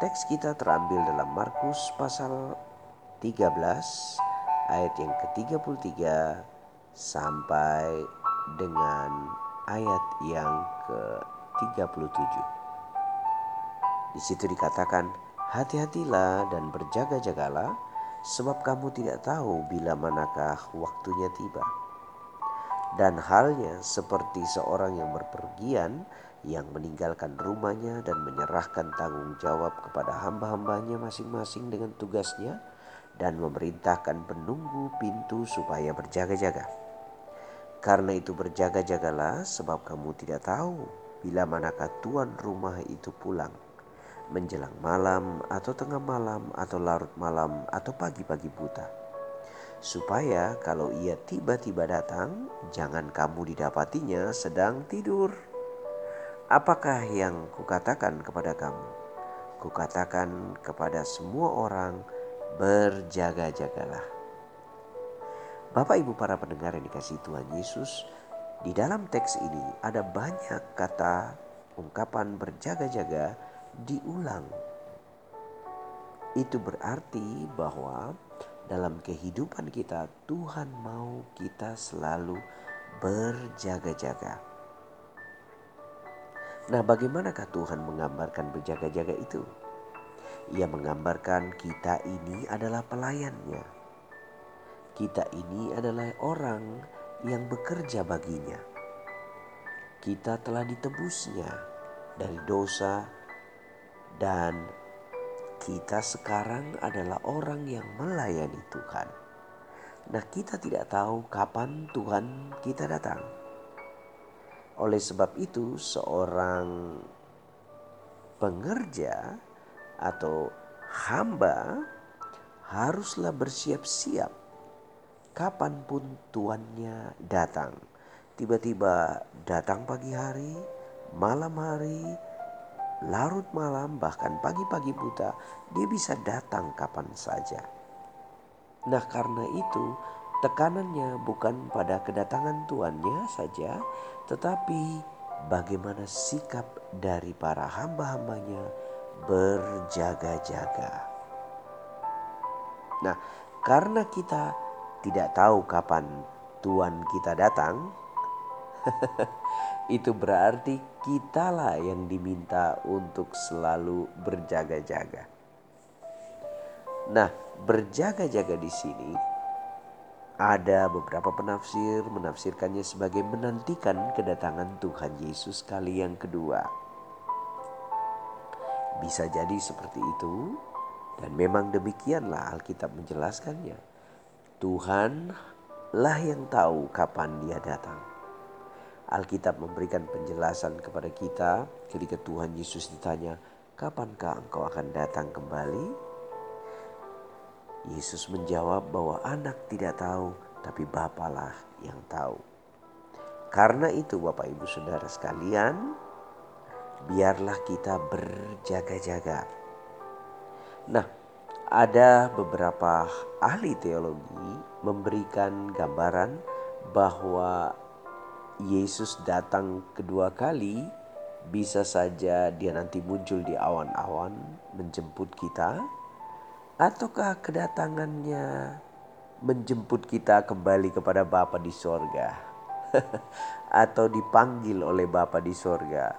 Teks kita terambil dalam Markus pasal 13 ayat yang ke-33 sampai dengan ayat yang ke-37. Di situ dikatakan, "Hati-hatilah dan berjaga-jagalah, sebab kamu tidak tahu bila manakah waktunya tiba." Dan halnya seperti seorang yang berpergian yang meninggalkan rumahnya dan menyerahkan tanggung jawab kepada hamba-hambanya masing-masing dengan tugasnya dan memerintahkan penunggu pintu supaya berjaga-jaga. Karena itu berjaga-jagalah sebab kamu tidak tahu bila manakah tuan rumah itu pulang. Menjelang malam atau tengah malam atau larut malam atau pagi-pagi buta. Supaya kalau ia tiba-tiba datang jangan kamu didapatinya sedang tidur. Apakah yang kukatakan kepada kamu? Kukatakan kepada semua orang, berjaga-jagalah. Bapak Ibu para pendengar yang dikasih Tuhan Yesus, di dalam teks ini ada banyak kata ungkapan berjaga-jaga diulang. Itu berarti bahwa dalam kehidupan kita Tuhan mau kita selalu berjaga-jaga. Nah, bagaimanakah Tuhan menggambarkan berjaga-jaga itu? Ia menggambarkan kita ini adalah pelayannya. Kita ini adalah orang yang bekerja baginya. Kita telah ditebusnya dari dosa dan kita sekarang adalah orang yang melayani Tuhan. Nah, kita tidak tahu kapan Tuhan kita datang. Oleh sebab itu, seorang pengerja atau hamba haruslah bersiap-siap kapan pun tuannya datang. Tiba-tiba datang pagi hari, malam hari, larut malam, bahkan pagi-pagi buta, dia bisa datang kapan saja. Nah, karena itu tekanannya bukan pada kedatangan tuannya saja, tetapi bagaimana sikap dari para hamba-hambanya berjaga-jaga. Nah, karena kita tidak tahu kapan Tuhan kita datang, itu berarti kitalah yang diminta untuk selalu berjaga-jaga. Nah, berjaga-jaga di sini ada beberapa penafsir menafsirkannya sebagai menantikan kedatangan Tuhan Yesus kali yang kedua. Bisa jadi seperti itu dan memang demikianlah Alkitab menjelaskannya. Tuhanlah yang tahu kapan dia datang. Alkitab memberikan penjelasan kepada kita ketika Tuhan Yesus ditanya, "Kapankah engkau akan datang kembali?" Yesus menjawab bahwa anak tidak tahu, tapi Bapalah yang tahu. Karena itu Bapak Ibu Saudara sekalian, biarlah kita berjaga-jaga. Nah, ada beberapa ahli teologi memberikan gambaran bahwa Yesus datang kedua kali bisa saja dia nanti muncul di awan-awan menjemput kita Ataukah kedatangannya menjemput kita kembali kepada Bapa di sorga? Atau dipanggil oleh Bapa di sorga?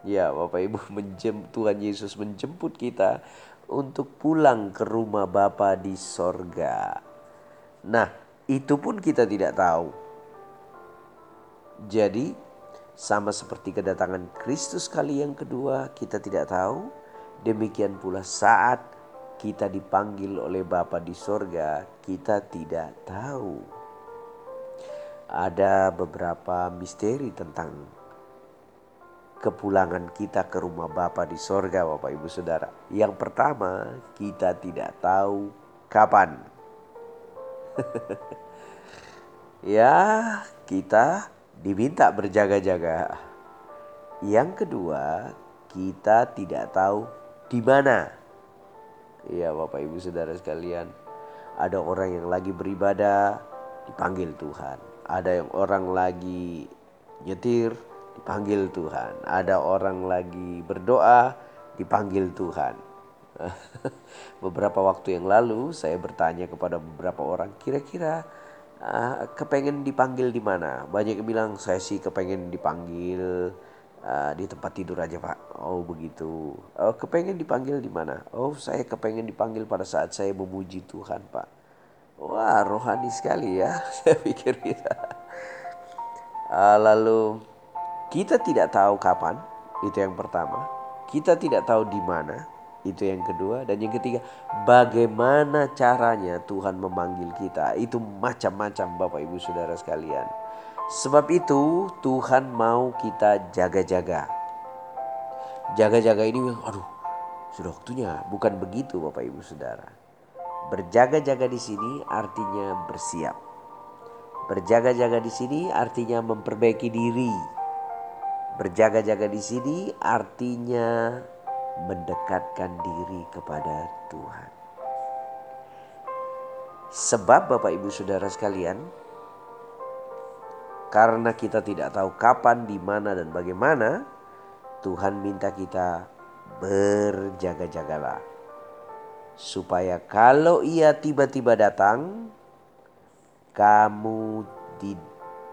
Ya Bapak Ibu menjem, Tuhan Yesus menjemput kita untuk pulang ke rumah Bapa di sorga. Nah itu pun kita tidak tahu. Jadi sama seperti kedatangan Kristus kali yang kedua kita tidak tahu. Demikian pula saat kita dipanggil oleh Bapa di sorga, kita tidak tahu. Ada beberapa misteri tentang kepulangan kita ke rumah Bapa di sorga Bapak Ibu Saudara. Yang pertama kita tidak tahu kapan. ya kita diminta berjaga-jaga. Yang kedua kita tidak tahu di mana. Ya Bapak Ibu Saudara sekalian. Ada orang yang lagi beribadah dipanggil Tuhan. Ada yang orang lagi nyetir dipanggil Tuhan. Ada orang lagi berdoa, dipanggil Tuhan. beberapa waktu yang lalu saya bertanya kepada beberapa orang, kira-kira uh, kepengen dipanggil di mana? Banyak yang bilang saya sih kepengen dipanggil uh, di tempat tidur aja pak. Oh begitu. Oh kepengen dipanggil di mana? Oh saya kepengen dipanggil pada saat saya memuji Tuhan pak. Wah rohani sekali ya. saya pikir kita. Uh, lalu kita tidak tahu kapan, itu yang pertama. Kita tidak tahu di mana, itu yang kedua. Dan yang ketiga, bagaimana caranya Tuhan memanggil kita. Itu macam-macam Bapak Ibu Saudara sekalian. Sebab itu Tuhan mau kita jaga-jaga. Jaga-jaga ini, aduh sudah waktunya. Bukan begitu Bapak Ibu Saudara. Berjaga-jaga di sini artinya bersiap. Berjaga-jaga di sini artinya memperbaiki diri Berjaga-jaga di sini artinya mendekatkan diri kepada Tuhan. Sebab Bapak Ibu Saudara sekalian, karena kita tidak tahu kapan, di mana dan bagaimana, Tuhan minta kita berjaga-jagalah. Supaya kalau ia tiba-tiba datang, kamu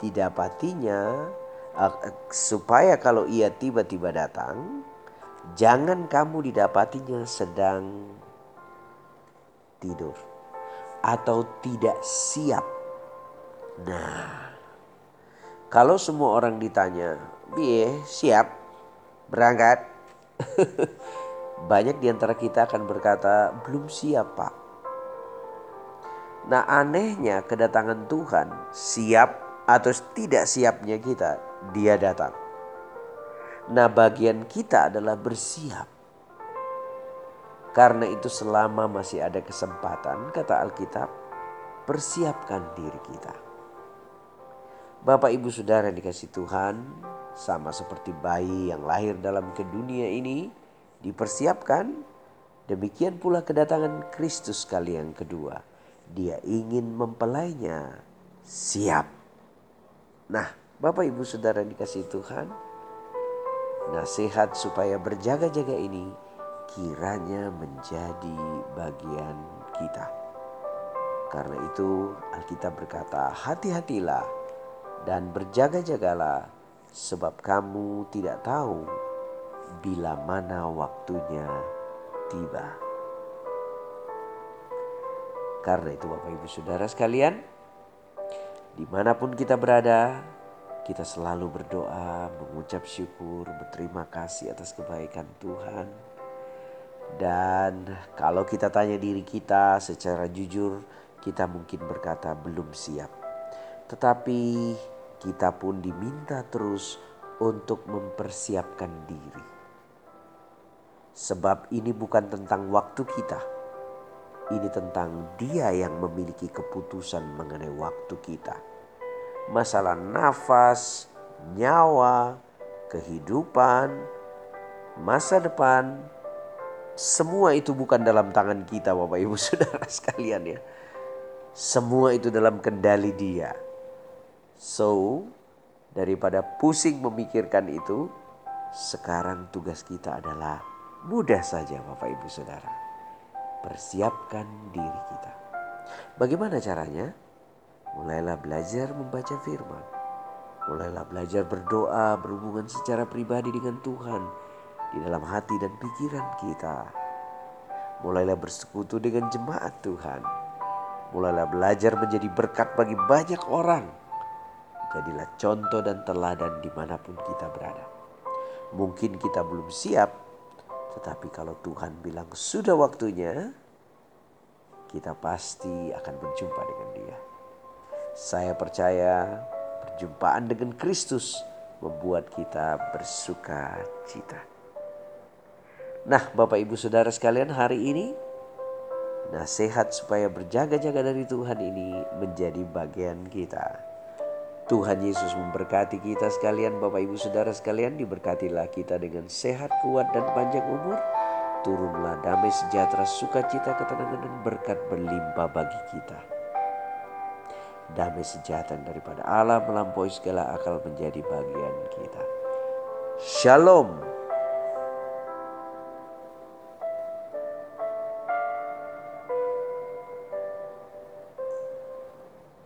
didapatinya supaya kalau ia tiba-tiba datang, jangan kamu didapatinya sedang tidur atau tidak siap. Nah, kalau semua orang ditanya, "Biye, siap berangkat?" Banyak di antara kita akan berkata, "Belum siap, Pak." Nah, anehnya kedatangan Tuhan siap atau tidak siapnya kita, dia datang. Nah, bagian kita adalah bersiap. Karena itu selama masih ada kesempatan, kata Alkitab, persiapkan diri kita. Bapak Ibu Saudara dikasih Tuhan, sama seperti bayi yang lahir dalam ke dunia ini, dipersiapkan, demikian pula kedatangan Kristus kali yang kedua. Dia ingin mempelainya siap. Nah, Bapak Ibu Saudara dikasih Tuhan, nasihat supaya berjaga-jaga ini kiranya menjadi bagian kita. Karena itu Alkitab berkata, hati-hatilah dan berjaga-jagalah sebab kamu tidak tahu bila mana waktunya tiba. Karena itu Bapak Ibu Saudara sekalian, Di mana pun kita berada, kita selalu berdoa, mengucap syukur, berterima kasih atas kebaikan Tuhan. Dan kalau kita tanya diri kita secara jujur, kita mungkin berkata belum siap. Tetapi kita pun diminta terus untuk mempersiapkan diri. Sebab ini bukan tentang waktu kita, ini tentang Dia yang memiliki keputusan mengenai waktu kita. Masalah nafas, nyawa, kehidupan, masa depan, semua itu bukan dalam tangan kita Bapak Ibu Saudara sekalian ya. Semua itu dalam kendali Dia. So, daripada pusing memikirkan itu, sekarang tugas kita adalah mudah saja Bapak Ibu Saudara persiapkan diri kita. Bagaimana caranya? Mulailah belajar membaca firman. Mulailah belajar berdoa, berhubungan secara pribadi dengan Tuhan di dalam hati dan pikiran kita. Mulailah bersekutu dengan jemaat Tuhan. Mulailah belajar menjadi berkat bagi banyak orang. Jadilah contoh dan teladan di mana pun kita berada. Mungkin kita belum siap, tetapi kalau Tuhan bilang sudah waktunya, kita pasti akan berjumpa dengan Dia. Saya percaya perjumpaan dengan Kristus membuat kita bersuka cita. Nah, Bapak Ibu Saudara sekalian, hari ini nasihat supaya berjaga-jaga dari Tuhan ini menjadi bagian kita. Tuhan Yesus memberkati kita sekalian, Bapak Ibu Saudara sekalian, diberkatilah kita dengan sehat, kuat, dan panjang umur. Turunlah damai sejahtera, sukacita, ketenangan, dan berkat berlimpah bagi kita. Damai sejahtera daripada Allah melampaui segala akal menjadi bagian kita. Shalom.